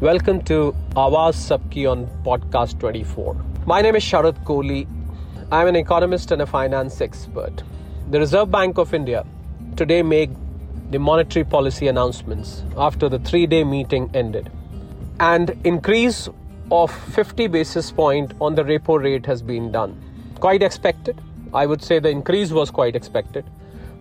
Welcome to Awaaz Sabki on Podcast 24. My name is Sharad Kohli. I'm an economist and a finance expert. The Reserve Bank of India today made the monetary policy announcements after the three day meeting ended. And increase of 50 basis point on the repo rate has been done. Quite expected. I would say the increase was quite expected.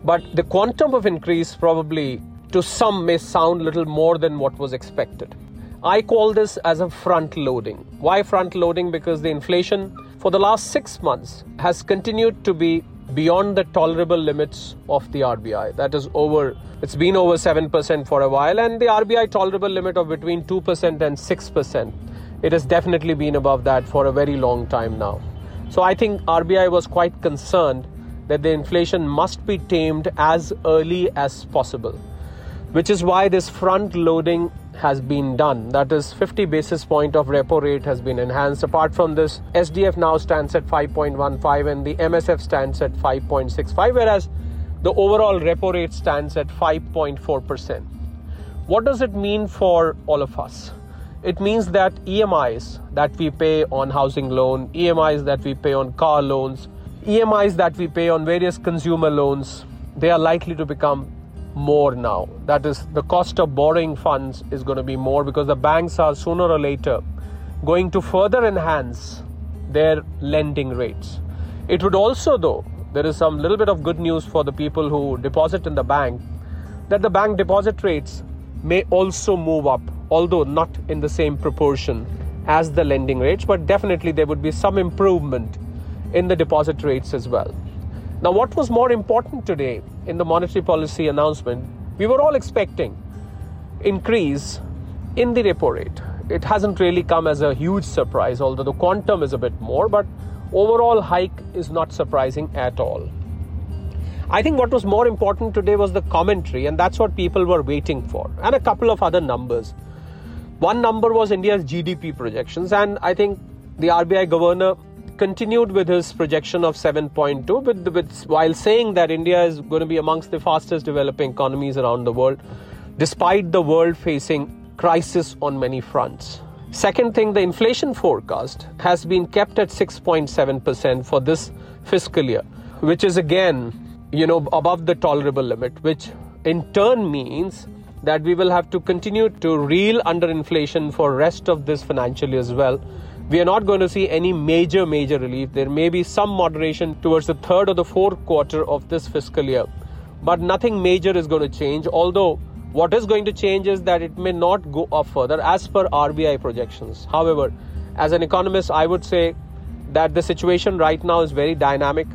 But the quantum of increase probably to some may sound little more than what was expected. I call this as a front loading. Why front loading? Because the inflation for the last six months has continued to be beyond the tolerable limits of the RBI. That is over, it's been over 7% for a while, and the RBI tolerable limit of between 2% and 6%. It has definitely been above that for a very long time now. So I think RBI was quite concerned that the inflation must be tamed as early as possible, which is why this front loading has been done. That is 50 basis point of repo rate has been enhanced. Apart from this, SDF now stands at 5.15 and the MSF stands at 5.65, whereas the overall repo rate stands at 5.4%. What does it mean for all of us? It means that EMIs that we pay on housing loan, EMIs that we pay on car loans, EMIs that we pay on various consumer loans, they are likely to become more now. That is, the cost of borrowing funds is going to be more because the banks are sooner or later going to further enhance their lending rates. It would also, though, there is some little bit of good news for the people who deposit in the bank that the bank deposit rates may also move up, although not in the same proportion as the lending rates, but definitely there would be some improvement in the deposit rates as well. Now, what was more important today in the monetary policy announcement? We were all expecting increase in the repo rate. It hasn't really come as a huge surprise, although the quantum is a bit more, but overall hike is not surprising at all. I think what was more important today was the commentary, and that's what people were waiting for, and a couple of other numbers. One number was India's GDP projections, and I think the RBI governor continued with his projection of 7.2, with, with, while saying that India is going to be amongst the fastest developing economies around the world, despite the world facing crisis on many fronts. Second thing, the inflation forecast has been kept at 6.7% for this fiscal year, which is again, you know, above the tolerable limit, which in turn means that we will have to continue to reel under inflation for rest of this financial year as well we are not going to see any major, major relief. There may be some moderation towards the third or the fourth quarter of this fiscal year, but nothing major is going to change. Although, what is going to change is that it may not go up further as per RBI projections. However, as an economist, I would say that the situation right now is very dynamic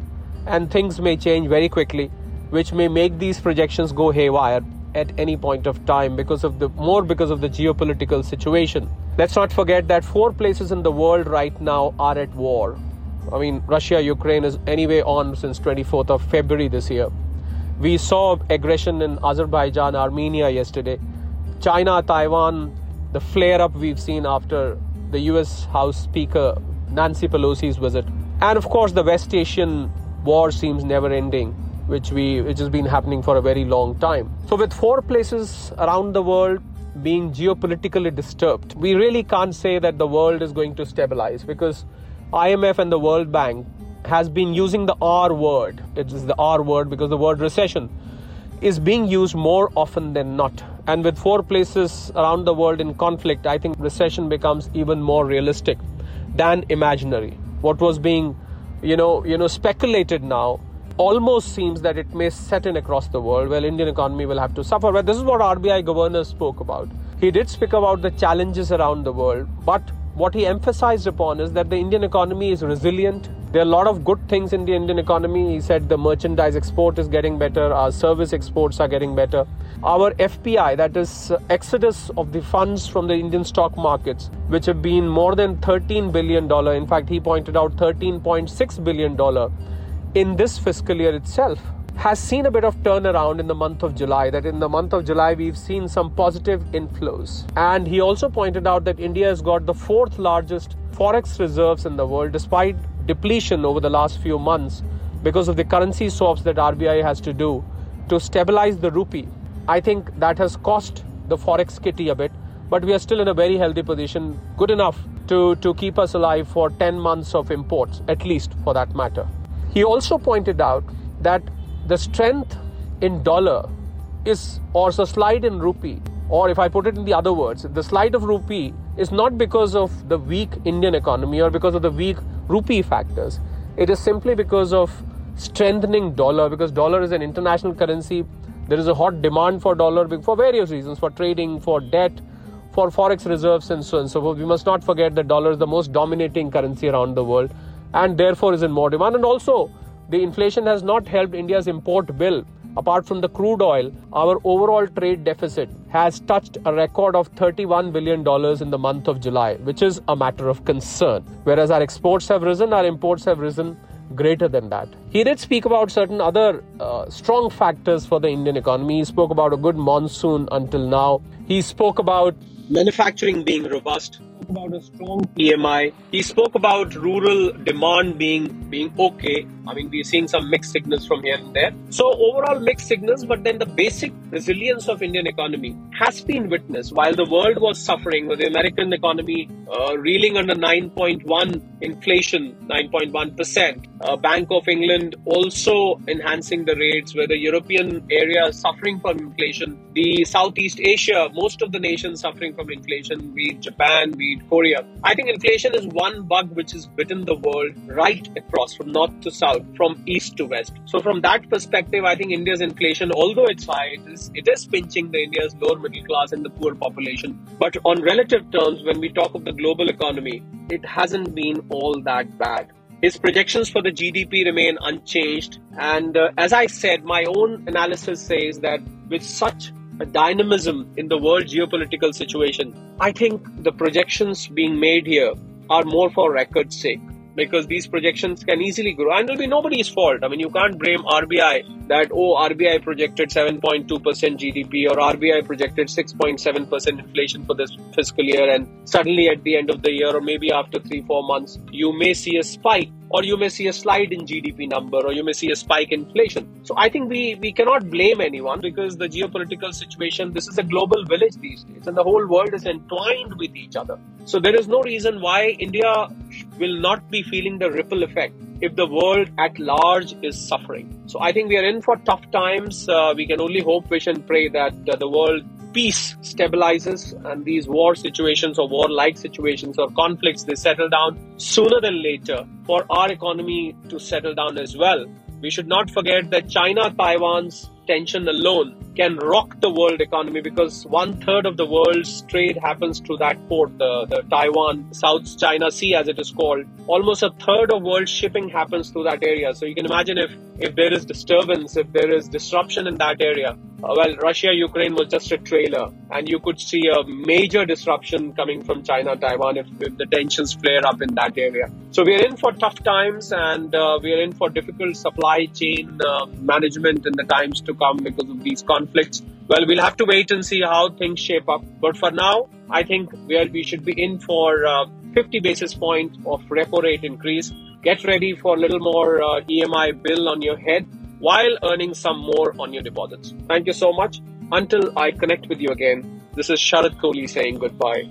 and things may change very quickly, which may make these projections go haywire at any point of time because of the more because of the geopolitical situation. Let's not forget that four places in the world right now are at war. I mean, Russia, Ukraine is anyway on since 24th of February this year. We saw aggression in Azerbaijan, Armenia yesterday. China, Taiwan, the flare up we've seen after the US House Speaker Nancy Pelosi's visit. And of course, the West Asian war seems never ending, which we which has been happening for a very long time. So with four places around the world being geopolitically disturbed, we really can't say that the world is going to stabilize because IMF and the World Bank has been using the R word. It is the R word because the word recession is being used more often than not. And with four places around the world in conflict, I think recession becomes even more realistic than imaginary. What was being, you know, you know, speculated now almost seems that it may set in across the world. Well, Indian economy will have to suffer. But this is what RBI governor spoke about. He did speak about the challenges around the world, but what he emphasized upon is that the Indian economy is resilient. There are a lot of good things in the Indian economy. He said the merchandise export is getting better, our service exports are getting better. Our FPI, that is exodus of the funds from the Indian stock markets, which have been more than $13 billion. In fact, he pointed out $13.6 billion in this fiscal year itself has seen a bit of turnaround in the month of July. That in the month of July, we've seen some positive inflows. And he also pointed out that India has got the fourth largest forex reserves in the world, despite depletion over the last few months because of the currency swaps that RBI has to do to stabilize the rupee. I think that has cost the forex kitty a bit. but we are still in a very healthy position, good enough to, to keep us alive for 10 months of imports, at least for that matter. He also pointed out that the strength in dollar is, or the slide in rupee, or if I put it in the other words, the slide of rupee is not because of the weak Indian economy or because of the weak rupee factors. It is simply because of strengthening dollar because dollar is an international currency. There is a hot demand for dollar for various reasons, for trading, for debt, for forex reserves, and so on and so forth. We must not forget that dollar is the most dominating currency around the world and therefore is in more demand. And also, the inflation has not helped India's import bill Apart from the crude oil, our overall trade deficit has touched a record of $31 billion in the month of July, which is a matter of concern. Whereas our exports have risen, our imports have risen greater than that. He did speak about certain other uh, strong factors for the Indian economy. He spoke about a good monsoon until now. He spoke about manufacturing being robust about a strong PMI. He spoke about rural demand being being okay. I mean, we're seeing some mixed signals from here and there. So overall mixed signals, but then the basic resilience of Indian economy has been witnessed while the world was suffering with the American economy uh, reeling under 9.1 inflation, 9.1 percent. Uh, Bank of England also enhancing the rates, where the European area is suffering from inflation. The Southeast Asia, most of the nations suffering from inflation, be it Japan, be Korea. I think inflation is one bug which has bitten the world right across from north to south, from east to west. So from that perspective, I think India's inflation, although it's high, it is, it is pinching the India's lower middle class and the poor population. But on relative terms, when we talk of the global economy, it hasn't been all that bad. His projections for the GDP remain unchanged. And uh, as I said, my own analysis says that with such a dynamism in the world geopolitical situation. I think the projections being made here are more for record's sake because these projections can easily grow and it'll be nobody's fault. I mean, you can't blame RBI that, oh, RBI projected 7.2% GDP or RBI projected 6.7% inflation for this fiscal year and suddenly at the end of the year or maybe after three, four months, you may see a spike or you may see a slide in GDP number, or you may see a spike in inflation. So I think we, we cannot blame anyone because the geopolitical situation, this is a global village these days, and the whole world is entwined with each other. So there is no reason why India will not be feeling the ripple effect if the world at large is suffering. So I think we are in for tough times. Uh, we can only hope, wish, and pray that uh, the world peace stabilizes and these war situations or war like situations or conflicts they settle down sooner than later for our economy to settle down as well we should not forget that china taiwan's tension alone can rock the world economy because one third of the world's trade happens through that port, the, the Taiwan South China Sea, as it is called. Almost a third of world shipping happens through that area. So you can imagine if, if there is disturbance, if there is disruption in that area. Uh, well, Russia Ukraine was just a trailer, and you could see a major disruption coming from China Taiwan if, if the tensions flare up in that area. So we are in for tough times, and uh, we are in for difficult supply chain uh, management in the times to come because of these conflicts conflicts. Well, we'll have to wait and see how things shape up. But for now, I think we, are, we should be in for uh, 50 basis points of repo rate increase. Get ready for a little more uh, EMI bill on your head while earning some more on your deposits. Thank you so much. Until I connect with you again, this is Sharad Kohli saying goodbye.